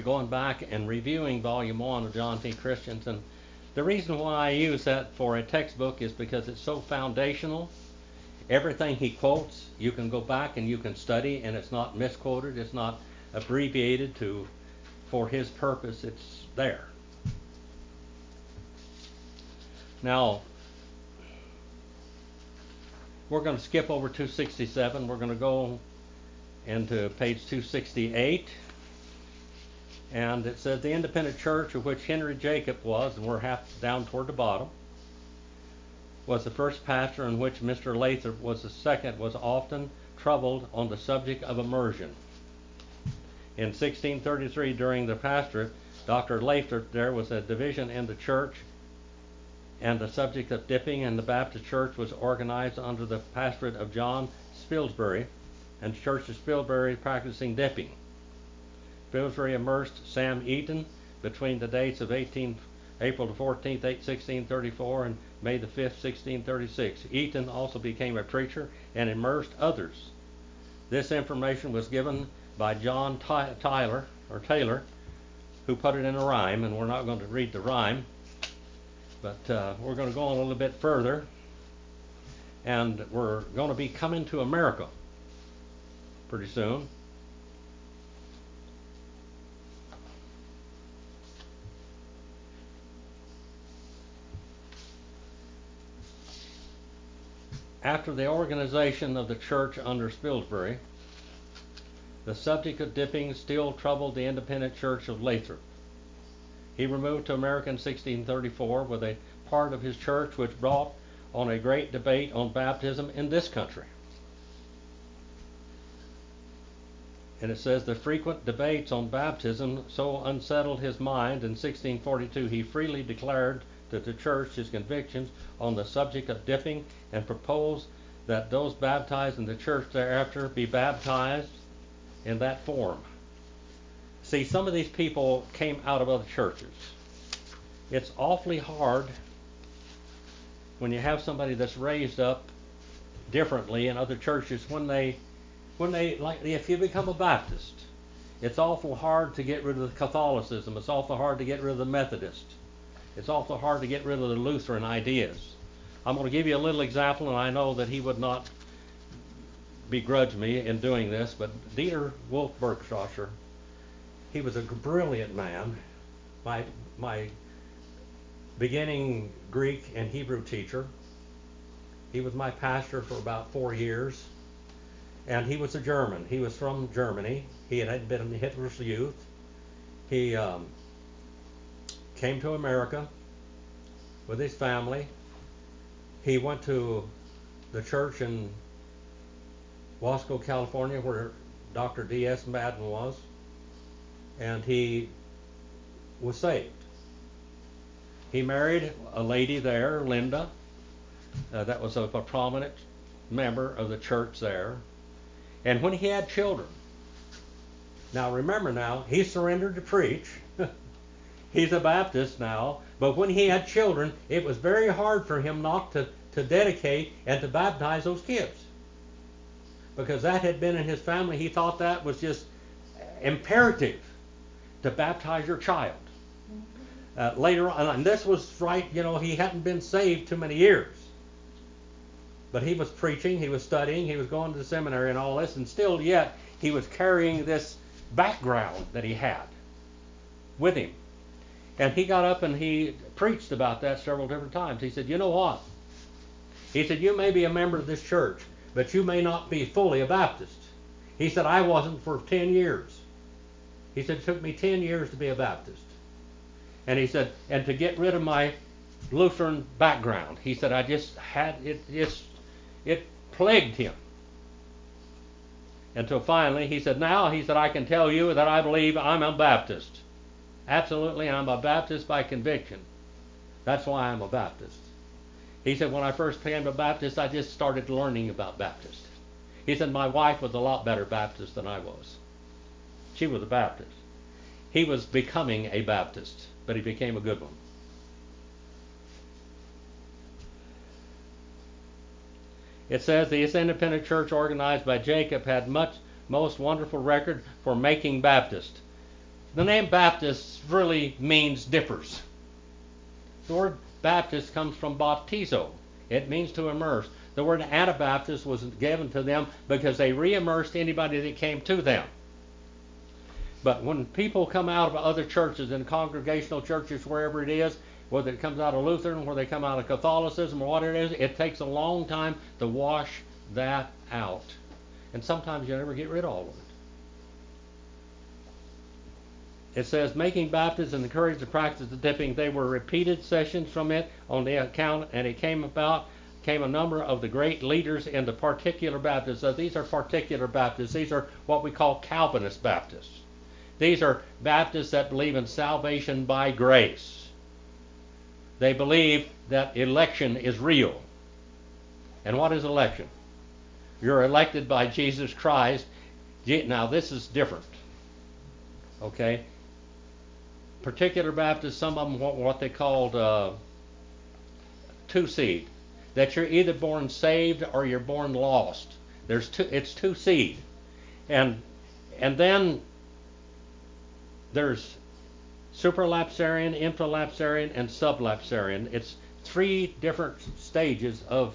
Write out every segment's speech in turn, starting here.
going back and reviewing volume one of John T. Christian. The reason why I use that for a textbook is because it's so foundational. Everything he quotes, you can go back and you can study, and it's not misquoted, it's not abbreviated to for his purpose, it's there. Now, we're going to skip over 267. We're going to go into page 268. And it says the independent church of which Henry Jacob was, and we're half down toward the bottom, was the first pastor, in which Mr. Lathrop was the second, was often troubled on the subject of immersion. In 1633, during the pastorate, Dr. Lathrop, there was a division in the church, and the subject of dipping in the Baptist church was organized under the pastorate of John Spilsbury, and the Church of Spilsbury practicing dipping. Spilsbury immersed Sam Eaton between the dates of 18, April the 14th, 1634 and May the 5th, 1636. Eaton also became a preacher and immersed others. This information was given by John Ty- Tyler or Taylor, who put it in a rhyme, and we're not going to read the rhyme, but uh, we're going to go on a little bit further, and we're going to be coming to America pretty soon. After the organization of the church under Spilsbury, the subject of dipping still troubled the independent church of Lathrop. He removed to America in 1634 with a part of his church which brought on a great debate on baptism in this country. And it says the frequent debates on baptism so unsettled his mind in 1642 he freely declared to the church his convictions on the subject of dipping and proposed that those baptized in the church thereafter be baptized in that form. See, some of these people came out of other churches. It's awfully hard when you have somebody that's raised up differently in other churches when they when they like if you become a Baptist, it's awful hard to get rid of the Catholicism. It's awful hard to get rid of the Methodist. It's awful hard to get rid of the Lutheran ideas. I'm going to give you a little example, and I know that he would not begrudge me in doing this, but Dieter Wolf Bergstrasser, he was a brilliant man. My my beginning Greek and Hebrew teacher. He was my pastor for about four years, and he was a German. He was from Germany. He had been in Hitler's youth. He um, came to America with his family. He went to the church in Wasco, California, where Dr. D.S. Madden was, and he was saved. He married a lady there, Linda, uh, that was a, a prominent member of the church there. And when he had children, now remember now, he surrendered to preach. He's a Baptist now, but when he had children, it was very hard for him not to, to dedicate and to baptize those kids. Because that had been in his family. He thought that was just imperative to baptize your child. Uh, later on, and this was right, you know, he hadn't been saved too many years. But he was preaching, he was studying, he was going to the seminary and all this, and still yet he was carrying this background that he had with him. And he got up and he preached about that several different times. He said, You know what? He said, You may be a member of this church, but you may not be fully a Baptist. He said, I wasn't for 10 years. He said, It took me 10 years to be a Baptist. And he said, And to get rid of my Lutheran background, he said, I just had it, just, it plagued him. Until finally, he said, Now, he said, I can tell you that I believe I'm a Baptist. Absolutely, I'm a Baptist by conviction. That's why I'm a Baptist. He said, when I first became a Baptist, I just started learning about Baptist. He said, my wife was a lot better Baptist than I was. She was a Baptist. He was becoming a Baptist, but he became a good one. It says this independent church organized by Jacob had much most wonderful record for making Baptist. The name Baptist really means dippers. The word Baptist comes from baptizo. It means to immerse. The word Anabaptist was given to them because they re-immersed anybody that came to them. But when people come out of other churches and congregational churches, wherever it is, whether it comes out of Lutheran, whether they come out of Catholicism or what it is, it takes a long time to wash that out. And sometimes you never get rid of all of it. It says, making baptism and encourage the practice of dipping. They were repeated sessions from it on the account, and it came about came a number of the great leaders in the particular Baptists. So these are particular Baptists. These are what we call Calvinist Baptists. These are Baptists that believe in salvation by grace. They believe that election is real. And what is election? You're elected by Jesus Christ. Now, this is different. Okay? Particular Baptists, some of them want what they called uh, two seed. That you're either born saved or you're born lost. There's two, it's two seed. And, and then there's supralapsarian, infralapsarian, and sublapsarian. It's three different stages of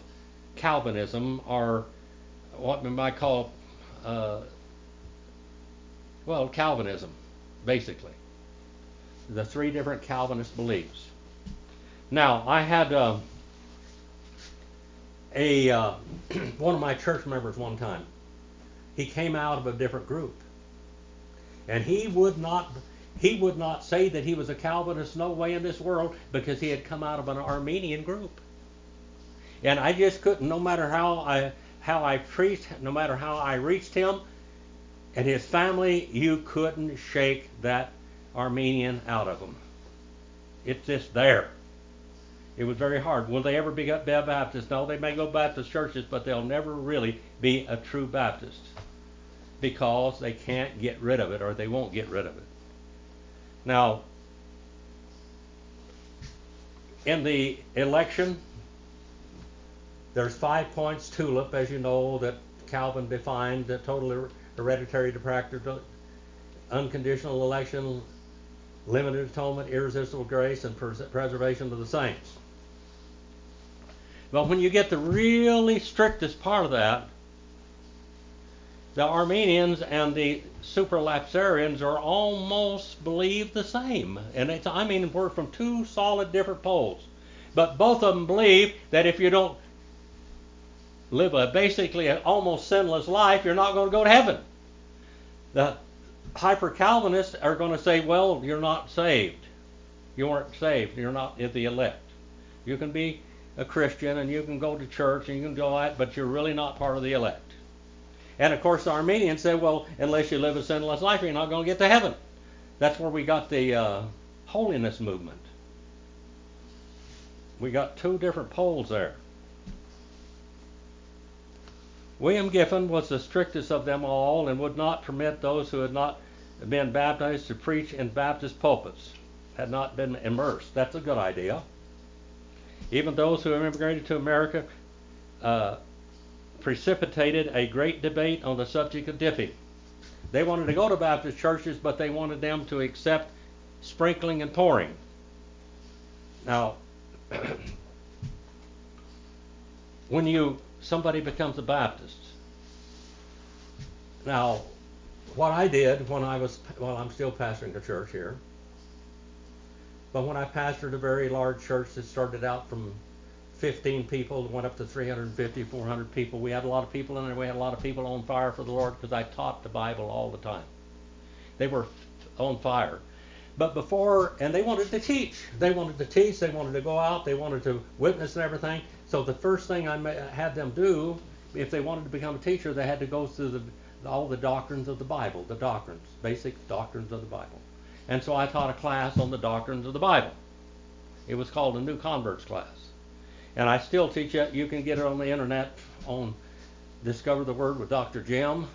Calvinism, or what we might call, uh, well, Calvinism, basically. The three different Calvinist beliefs. Now, I had uh, a uh, one of my church members one time. He came out of a different group and he would not he would not say that he was a Calvinist no way in this world because he had come out of an Arminian group. And I just couldn't, no matter how I how I preached, no matter how I reached him and his family, you couldn't shake that Arminian out of them. It's just there. It was very hard. Will they ever be Baptist? No, they may go Baptist churches, but they'll never really be a true Baptist because they can't get rid of it or they won't get rid of it. Now, in the election, there's five points tulip, as you know, that Calvin defined the total hereditary detractor, unconditional election, limited atonement, irresistible grace, and preservation of the saints. But when you get the really strictest part of that, the Arminians and the supralapsarians are almost believe the same. And it's, I mean, we're from two solid different poles. But both of them believe that if you don't live a basically an almost sinless life, you're not going to go to heaven. The hyper Calvinists are going to say, well, you're not saved. You weren't saved. You're not the elect. You can be a Christian and you can go to church and you can all that, but you're really not part of the elect. And of course, the Arminians said, well, unless you live a sinless life, you're not going to get to heaven. That's where we got the uh, holiness movement. We got two different poles there. William Kiffin was the strictest of them all and would not permit those who had not been baptized to preach in Baptist pulpits, had not been immersed. That's a good idea. Even those who immigrated to America uh, precipitated a great debate on the subject of dipping. They wanted to go to Baptist churches, but they wanted them to accept sprinkling and pouring. Now, when you somebody becomes a Baptist, now what I did when I was well, I'm still pastoring a church here, but when I pastored a very large church that started out from 15 people, went up to 350, 400 people. We had a lot of people in there. We had a lot of people on fire for the Lord because I taught the Bible all the time. They were on fire. But before, and they wanted to teach. They wanted to teach. They wanted to go out. They wanted to witness and everything. So the first thing I had them do, if they wanted to become a teacher, they had to go through the, all the doctrines of the Bible, the doctrines, basic doctrines of the Bible. And so I taught a class on the doctrines of the Bible. It was called a New Converts class. And I still teach it. You can get it on the internet on Discover the Word with Dr. Jim,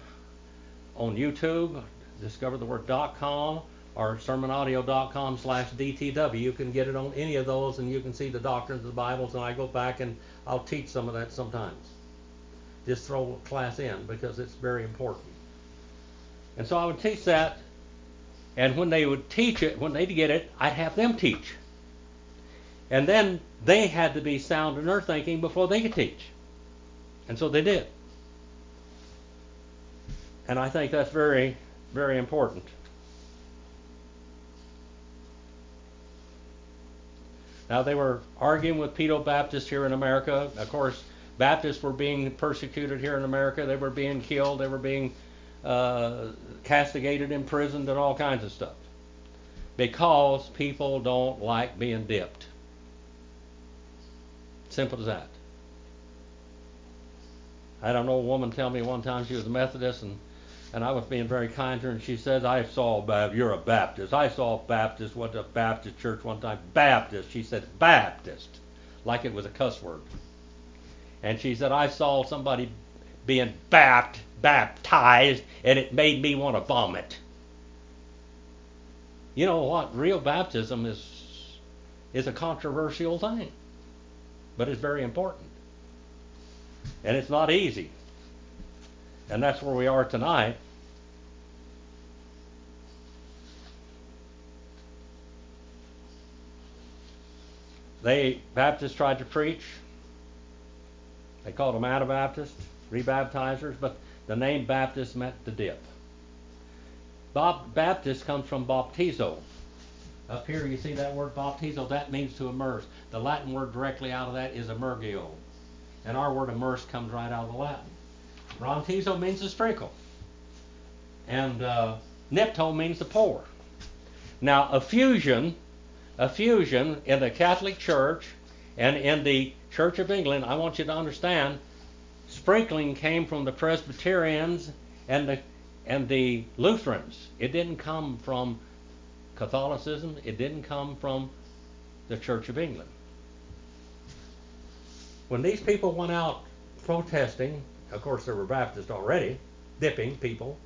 on YouTube, discovertheword.com, or sermonaudio.com slash DTW. You can get it on any of those and you can see the doctrines of the Bibles. And I go back and I'll teach some of that sometimes. Just throw a class in because it's very important. And so I would teach that. And when they would teach it, when they'd get it, I'd have them teach. And then they had to be sound in their thinking before they could teach. And so they did. And I think that's very, very important. Now, they were arguing with pedo Baptists here in America. Of course, Baptists were being persecuted here in America. They were being killed. They were being uh, castigated, imprisoned, and all kinds of stuff. Because people don't like being dipped. Simple as that. I had an old woman tell me one time she was a Methodist and and I was being very kind to her, and she says, I saw, you're a Baptist. I saw a Baptist, went to a Baptist church one time. Baptist. She said, Baptist. Like it was a cuss word. And she said, I saw somebody being bapt, baptized, and it made me want to vomit. You know what? Real baptism is is a controversial thing, but it's very important. And it's not easy. And that's where we are tonight. They Baptists tried to preach. They called them Anabaptists, rebaptizers, but the name Baptist meant to dip. Bob, Baptist comes from baptizo. Up here you see that word baptizo, that means to immerse. The Latin word directly out of that is emergio. And our word immerse comes right out of the Latin. Baptizo means to sprinkle. And uh, Nipto means to pour. Now, effusion, effusion in the Catholic Church and in the Church of England, I want you to understand, sprinkling came from the Presbyterians and the and the Lutherans. It didn't come from Catholicism. It didn't come from the Church of England. When these people went out protesting of course, there were Baptists already, dipping people.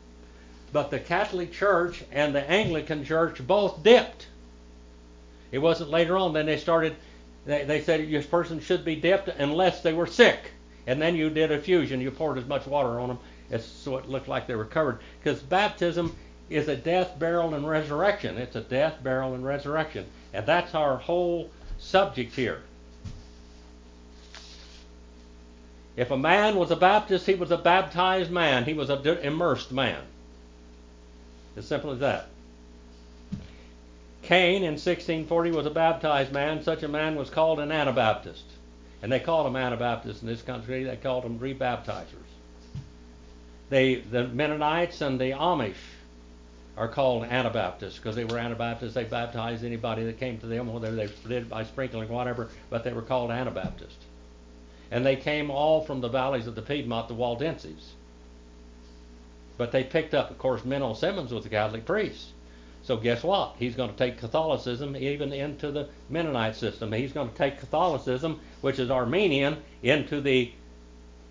But the Catholic Church and the Anglican Church both dipped. It wasn't later on. Then they started, they, they said this person should be dipped unless they were sick. And then you did effusion. You poured as much water on them as, so it looked like they were covered. Because baptism is a death, burial, and resurrection. It's a death, burial, and resurrection. And that's our whole subject here. If a man was a Baptist, he was a baptized man. He was an immersed man. As simple as that. Cain in 1640 was a baptized man. Such a man was called an Anabaptist. And they called them Anabaptists in this country. They called them rebaptizers. They, the Mennonites and the Amish are called Anabaptists because they were Anabaptists. They baptized anybody that came to them, whether they did by sprinkling, whatever, but they were called Anabaptists and they came all from the valleys of the Piedmont, the Waldenses. But they picked up, of course, Menno Simons was a Catholic priest. So guess what? He's going to take Catholicism even into the Mennonite system. He's going to take Catholicism, which is Arminian, into the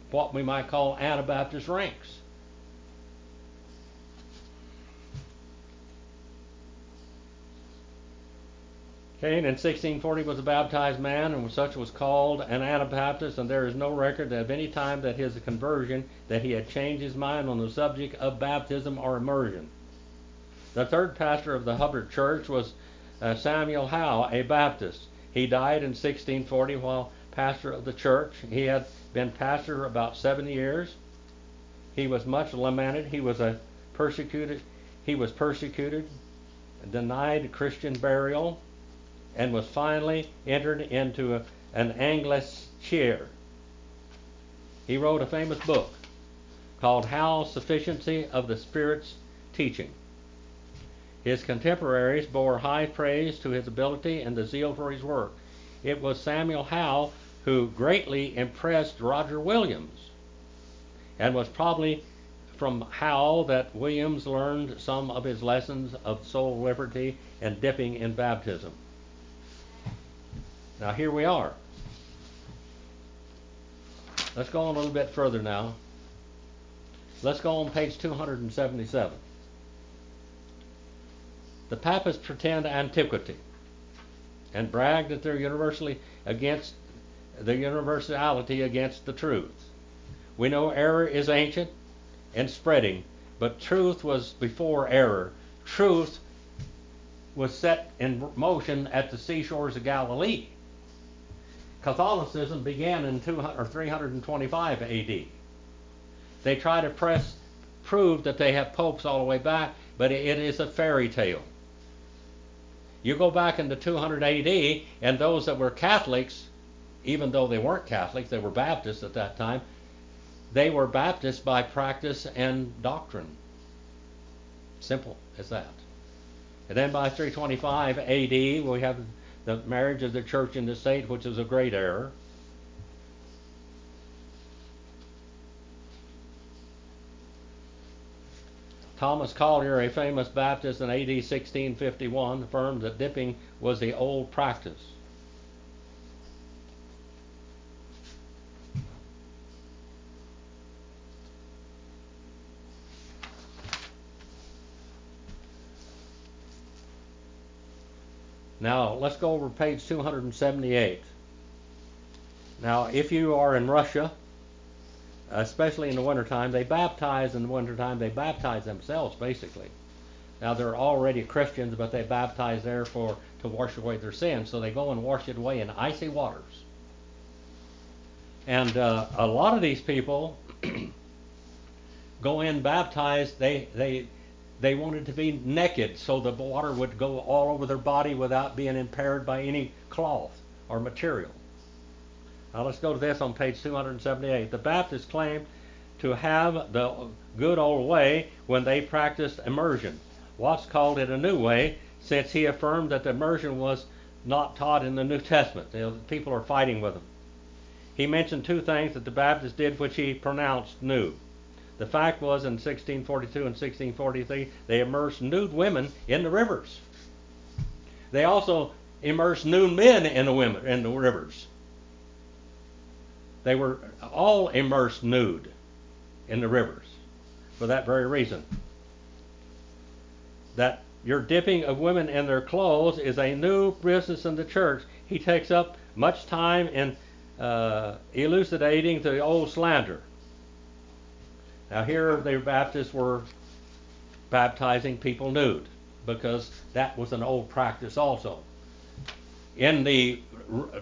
what we might call Anabaptist ranks. Cain in 1640 was a baptized man, and such was called an Anabaptist, and there is no record of any time that his conversion that he had changed his mind on the subject of baptism or immersion. The third pastor of the Hubbard Church was uh, Samuel Howe, a Baptist. He died in 1640 while pastor of the church. He had been pastor about seven years. He was much lamented. He was a persecuted. He was persecuted, denied Christian burial and was finally entered into a, an Anglice chair. He wrote a famous book called Howe's Sufficiency of the Spirit's Teaching. His contemporaries bore high praise to his ability and the zeal for his work. It was Samuel Howe who greatly impressed Roger Williams, and was probably from Howe that Williams learned some of his lessons of soul liberty and dipping in baptism. Now here we are. Let's go on a little bit further now. Let's go on page 277. The Papists pretend antiquity and brag that they're universally against the universality against the truth. We know error is ancient and spreading, but truth was before error. Truth was set in motion at the seashores of Galilee. Catholicism began in 200, or 325 AD. They try to press prove that they have popes all the way back, but it is a fairy tale. You go back into 200 AD, and those that were Catholics, even though they weren't Catholics, they were Baptists at that time, they were Baptists by practice and doctrine. Simple as that. And then by 325 AD, we have the marriage of the church and the state, which is a great error. Thomas Collier, a famous Baptist in AD 1651, affirmed that dipping was the old practice. Now, let's go over page 278. Now, if you are in Russia, especially in the wintertime, they baptize in the wintertime, they baptize themselves basically. Now, they're already Christians, but they baptize there for to wash away their sins, so they go and wash it away in icy waters. And uh, a lot of these people go in baptized, they, they, they wanted to be naked so the water would go all over their body without being impaired by any cloth or material. Now let's go to this on page 278. The Baptists claimed to have the good old way when they practiced immersion. Watts called it a new way since he affirmed that the immersion was not taught in the New Testament. You know, people are fighting with him. He mentioned two things that the Baptists did which he pronounced new. The fact was, in 1642 and 1643, they immersed nude women in the rivers. They also immersed nude men in the women in the rivers. They were all immersed nude in the rivers for that very reason. That your dipping of women in their clothes is a new business in the church. He takes up much time in uh, elucidating the old slander. Now, here the Baptists were baptizing people nude because that was an old practice also. In the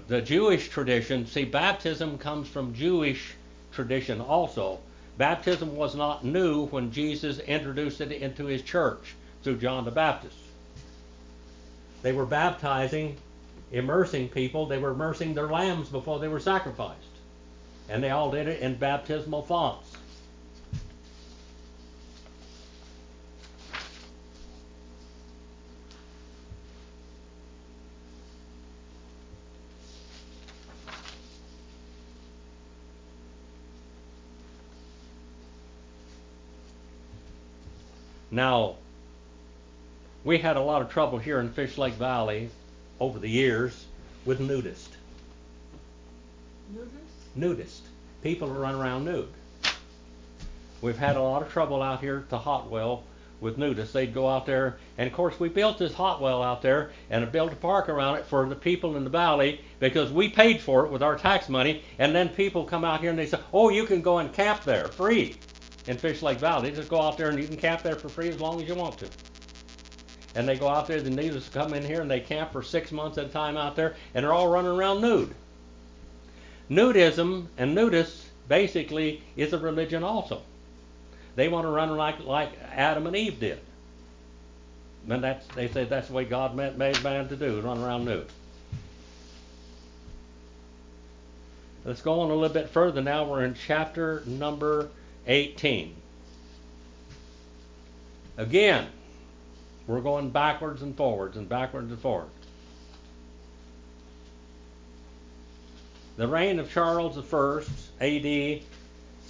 the Jewish tradition, see, baptism comes from Jewish tradition also. Baptism was not new when Jesus introduced it into his church through John the Baptist. They were baptizing, immersing people. They were immersing their lambs before they were sacrificed. And they all did it in baptismal fonts. Now, we had a lot of trouble here in Fish Lake Valley over the years with nudists. Nudist? Nudists. People who run around nude. We've had a lot of trouble out here at the hot well with nudists. They'd go out there, and of course, we built this hot well out there and built a park around it for the people in the valley because we paid for it with our tax money. And then people come out here and they say, "Oh, you can go and camp there free." In Fish Lake Valley. They just go out there and you can camp there for free as long as you want to. And they go out there, the natives come in here and they camp for six months at a time out there, and they're all running around nude. Nudism and nudists basically is a religion also. They want to run like like Adam and Eve did. And that's they say that's the way God made man to do, run around nude. Let's go on a little bit further now. We're in chapter number 18. Again, we're going backwards and forwards and backwards and forwards. The reign of Charles I, AD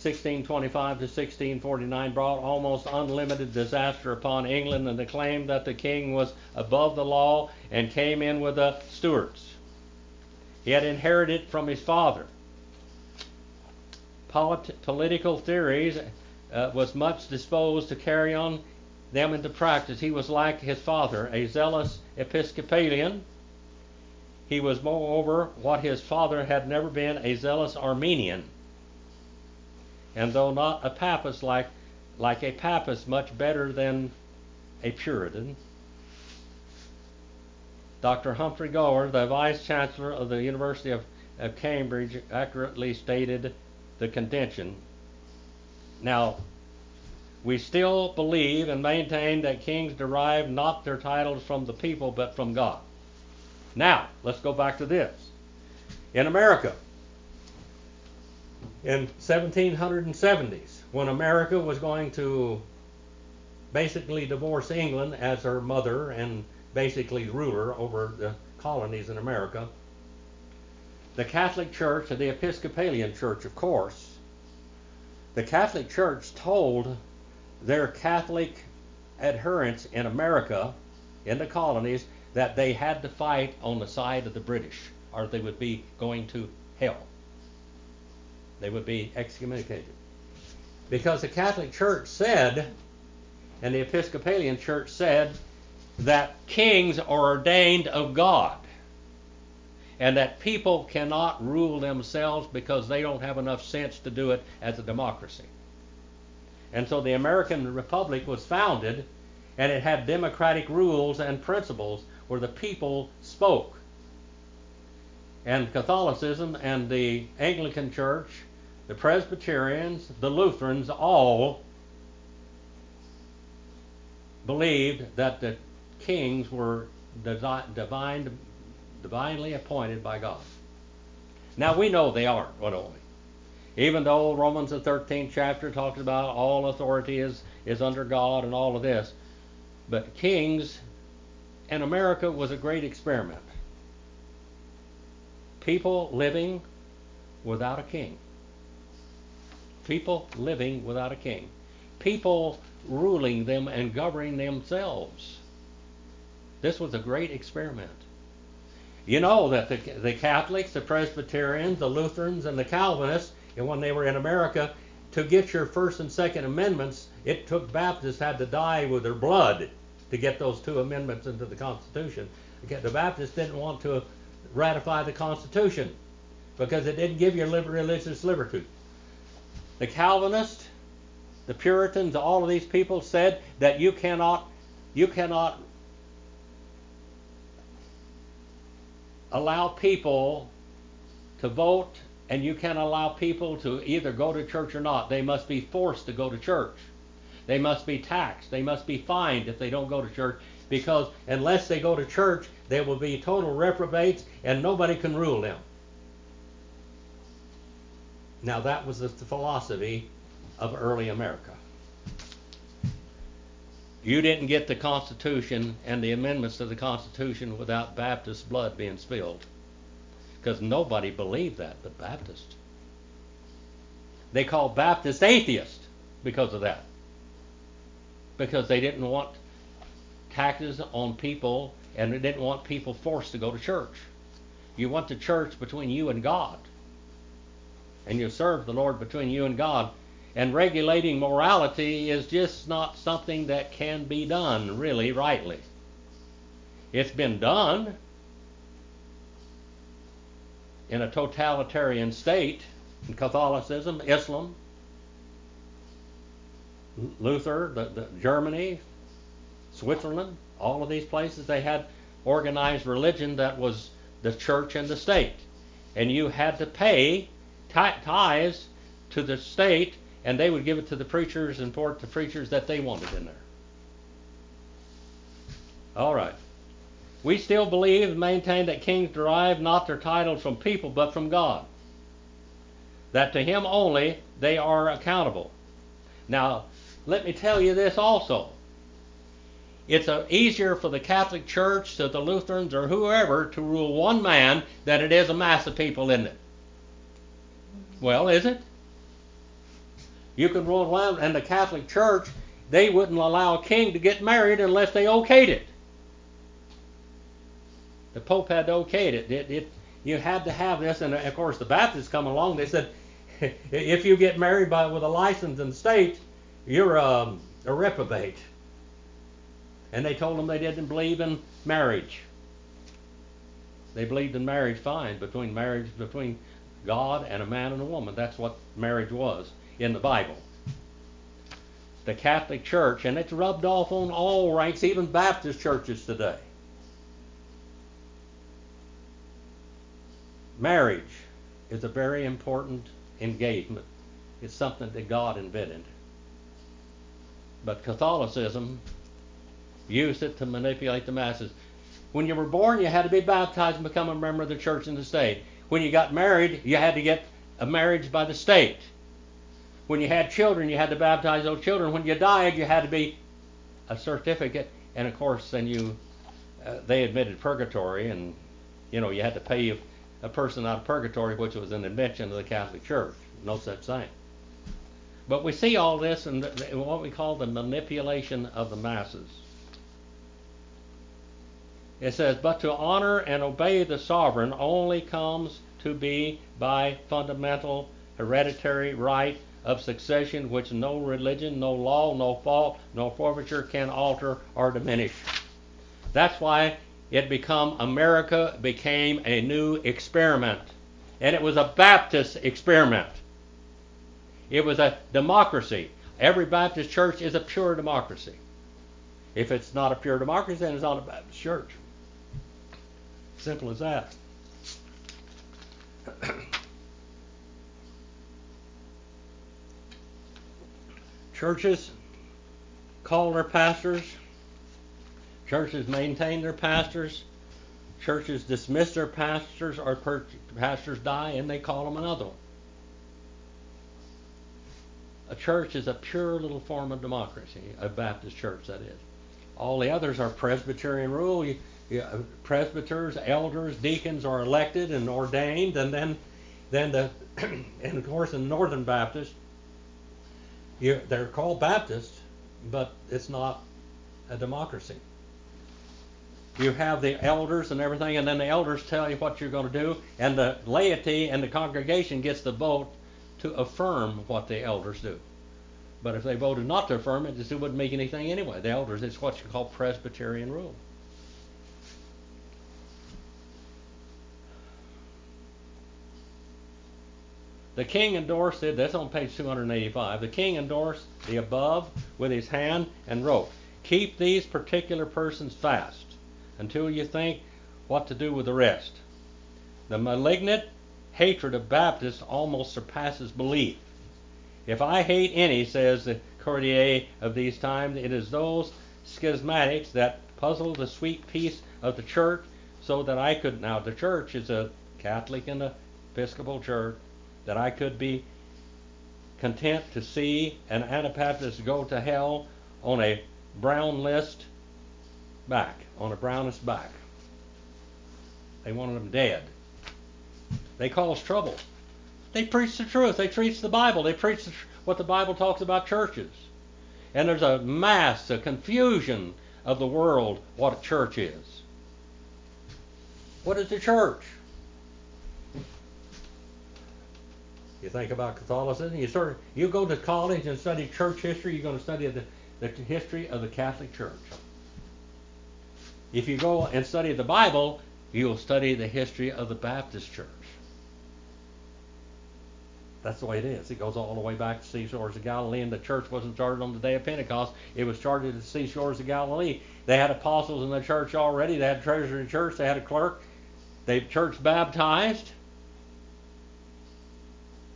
1625 to 1649, brought almost unlimited disaster upon England and the claim that the king was above the law and came in with the Stuarts. He had inherited from his father polit- political theories, uh, was much disposed to carry on them into practice. He was like his father, a zealous Episcopalian. He was, moreover, what his father had never been, a zealous Arminian. And though not a papist like, like a papist, much better than a Puritan. Dr. Humphrey Gower, the Vice Chancellor of the University of, of Cambridge, accurately stated the contention. Now, we still believe and maintain that kings derive not their titles from the people but from God. Now, let's go back to this. In America, in 1770s, when America was going to basically divorce England as her mother and basically ruler over the colonies in America, the Catholic Church and the Episcopalian Church, of course, the Catholic Church told their Catholic adherents in America, in the colonies, that they had to fight on the side of the British or they would be going to hell. They would be excommunicated. Because the Catholic Church said, and the Episcopalian Church said, that kings are ordained of God and that people cannot rule themselves because they don't have enough sense to do it as a democracy. And so the American Republic was founded and it had democratic rules and principles where the people spoke. And Catholicism and the Anglican Church, the Presbyterians, the Lutherans all believed that the kings were divine, divinely appointed by God. Now we know they aren't, what don't we? Even though Romans the 13th chapter talks about all authority is, is under God and all of this, but kings and America was a great experiment. People living without a king. People living without a king. People ruling them and governing themselves. This was a great experiment. You know that the, the Catholics, the Presbyterians, the Lutherans, and the Calvinists and when they were in America, to get your First and Second Amendments, it took Baptists had to die with their blood to get those two amendments into the Constitution. The Baptists didn't want to ratify the Constitution because it didn't give you religious liberty. The Calvinists, the Puritans, all of these people said that you cannot, you cannot allow people to vote and you can't allow people to either go to church or not. They must be forced to go to church. They must be taxed. They must be fined if they don't go to church because unless they go to church, they will be total reprobates and nobody can rule them. Now, that was the philosophy of early America. You didn't get the Constitution and the amendments to the Constitution without Baptist blood being spilled because nobody believed that but Baptists. They called Baptists atheists because of that. Because they didn't want taxes on people and they didn't want people forced to go to church. You want the church between you and God. And you serve the Lord between you and God. And regulating morality is just not something that can be done really rightly. It's been done, in a totalitarian state, in Catholicism, Islam, Luther, the, the, Germany, Switzerland, all of these places, they had organized religion that was the church and the state. And you had to pay tithes to the state, and they would give it to the preachers and for the preachers that they wanted in there. All right. We still believe and maintain that kings derive not their titles from people but from God. That to Him only they are accountable. Now, let me tell you this also. It's a, easier for the Catholic Church, to the Lutherans, or whoever to rule one man than it is a mass of people, isn't it? Well, is it? You can rule around, and the Catholic Church, they wouldn't allow a king to get married unless they okayed it. The Pope had okayed it. It, it. You had to have this, and of course the Baptists come along. They said, if you get married by with a license in the state, you're um, a reprobate. And they told them they didn't believe in marriage. They believed in marriage fine between marriage between God and a man and a woman. That's what marriage was in the Bible. The Catholic Church, and it's rubbed off on all ranks, even Baptist churches today marriage is a very important engagement. It's something that God invented. But Catholicism used it to manipulate the masses. When you were born, you had to be baptized and become a member of the church in the state. When you got married, you had to get a marriage by the state. When you had children, you had to baptize those children. When you died, you had to be a certificate, and of course, then you uh, they admitted purgatory, and you know you had to pay a person out of purgatory, which was an invention of the Catholic Church. No such thing. But we see all this in, the, in what we call the manipulation of the masses. It says, but to honor and obey the sovereign only comes to be by fundamental hereditary right of succession which no religion, no law, no fault, no forfeiture can alter or diminish. That's why it become America became a new experiment. And it was a Baptist experiment. It was a democracy. Every Baptist church is a pure democracy. If it's not a pure democracy, then it's not a Baptist church. Simple as that. Churches call their pastors. Churches maintain their pastors. Churches dismiss their pastors or pastors die and they call them another one. A church is a pure little form of democracy, a Baptist church, that is. All the others are Presbyterian rule. You, you, uh, presbyters, elders, deacons are elected and ordained, and then, then the, and of course in Northern Baptist, you, they're called Baptist, but it's not a democracy. You have the elders and everything, and then the elders tell you what you're going to do, and the laity and the congregation gets the vote to affirm what the elders do. But if they voted not to affirm it, it wouldn't make anything anyway. The elders, it's what you call Presbyterian rule. The king endorsed it, that's on page 285. The king endorsed the above with his hand and wrote, Keep these particular persons fast until you think what to do with the rest. The malignant hatred of Baptists almost surpasses belief. If I hate any, says the courtier of these times, it is those schismatics that puzzle the sweet peace of the church so that I could. Now, the church is a Catholic and Episcopal church that I could be content to see an Anabaptist go to hell on a brown list back, on a brownest back. They wanted them dead. They cause trouble. They preach the truth. They preach the Bible. They preach the, what the Bible talks about churches. And there's a mass, a confusion of the world what a church is. What is the church? You think about Catholicism, you you go to college and study church history, you're going to study the, the history of the Catholic Church. If you go and study the Bible, you'll study the history of the Baptist Church. That's the way it is. It goes all the way back to seashores of Galilee, and the church wasn't started on the day of Pentecost. It was started at the seashores of Galilee. They had apostles in the church already. They had treasurer in the church. They had a clerk. They church baptized.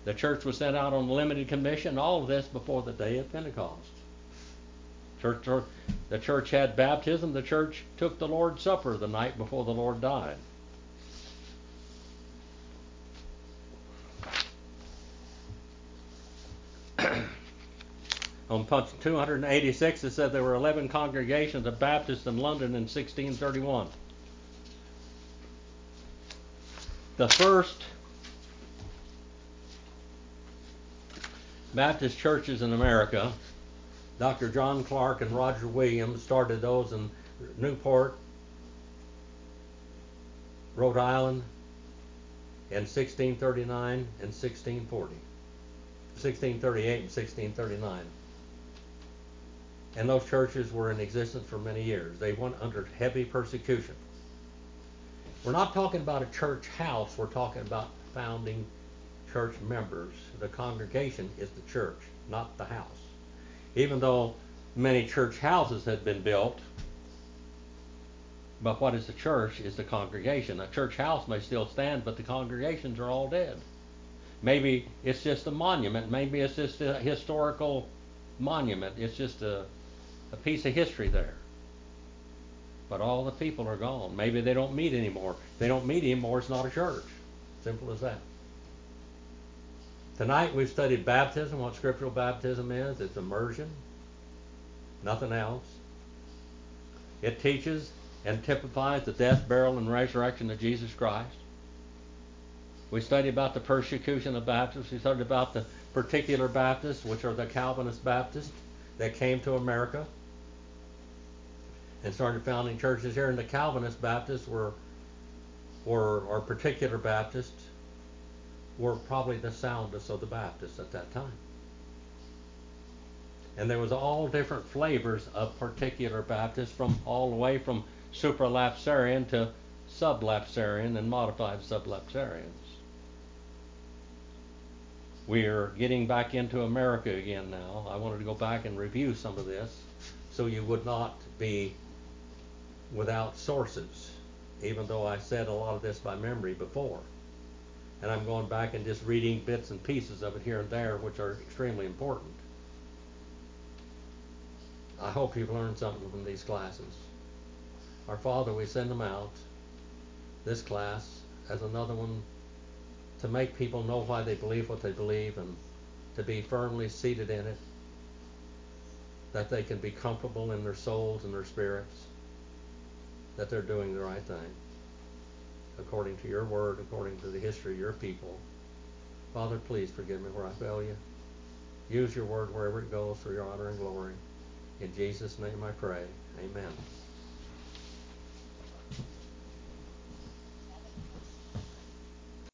The church was sent out on limited commission, all of this before the day of Pentecost. Church, the church had baptism. The church took the Lord's Supper the night before the Lord died. on punch 286, it said there were 11 congregations of Baptists in London in 1631. The first Baptist churches in America. Dr. John Clark and Roger Williams started those in Newport, Rhode Island, in 1639 and 1640. 1638 and 1639. And those churches were in existence for many years. They went under heavy persecution. We're not talking about a church house, we're talking about founding church members. The congregation is the church, not the house. Even though many church houses had been built But what is the church is the congregation. A church house may still stand, but the congregations are all dead. Maybe it's just a monument. Maybe it's just a historical monument. It's just a, a piece of history there. But all the people are gone. Maybe they don't meet anymore. If they don't meet anymore, it's not a church. Simple as that. Tonight we've studied baptism, what scriptural baptism is. It's immersion, nothing else. It teaches and typifies the death, burial, and resurrection of Jesus Christ. We studied about the persecution of Baptists. We studied about the particular Baptists, which are the Calvinist Baptists that came to America and started founding churches here. And the Calvinist Baptists were, were or particular Baptists were probably the soundest of the Baptists at that time. And there was all different flavors of particular Baptists, from all the way from supralapsarian to sublapsarian and modified sublapsarians. We are getting back into America again now. I wanted to go back and review some of this so you would not be without sources, even though I said a lot of this by memory before and I'm going back and just reading bits and pieces of it here and there, which are extremely important. I hope you've learned something from these classes. Our Father, we send them out, this class, as another one to make people know why they believe what they believe and to be firmly seated in it, that they can be comfortable in their souls and their spirits, that they're doing the right thing according to your word, according to the history of your people. Father, please forgive me where I fail you. Use your word wherever it goes for your honor and glory. In Jesus' name I pray. Amen.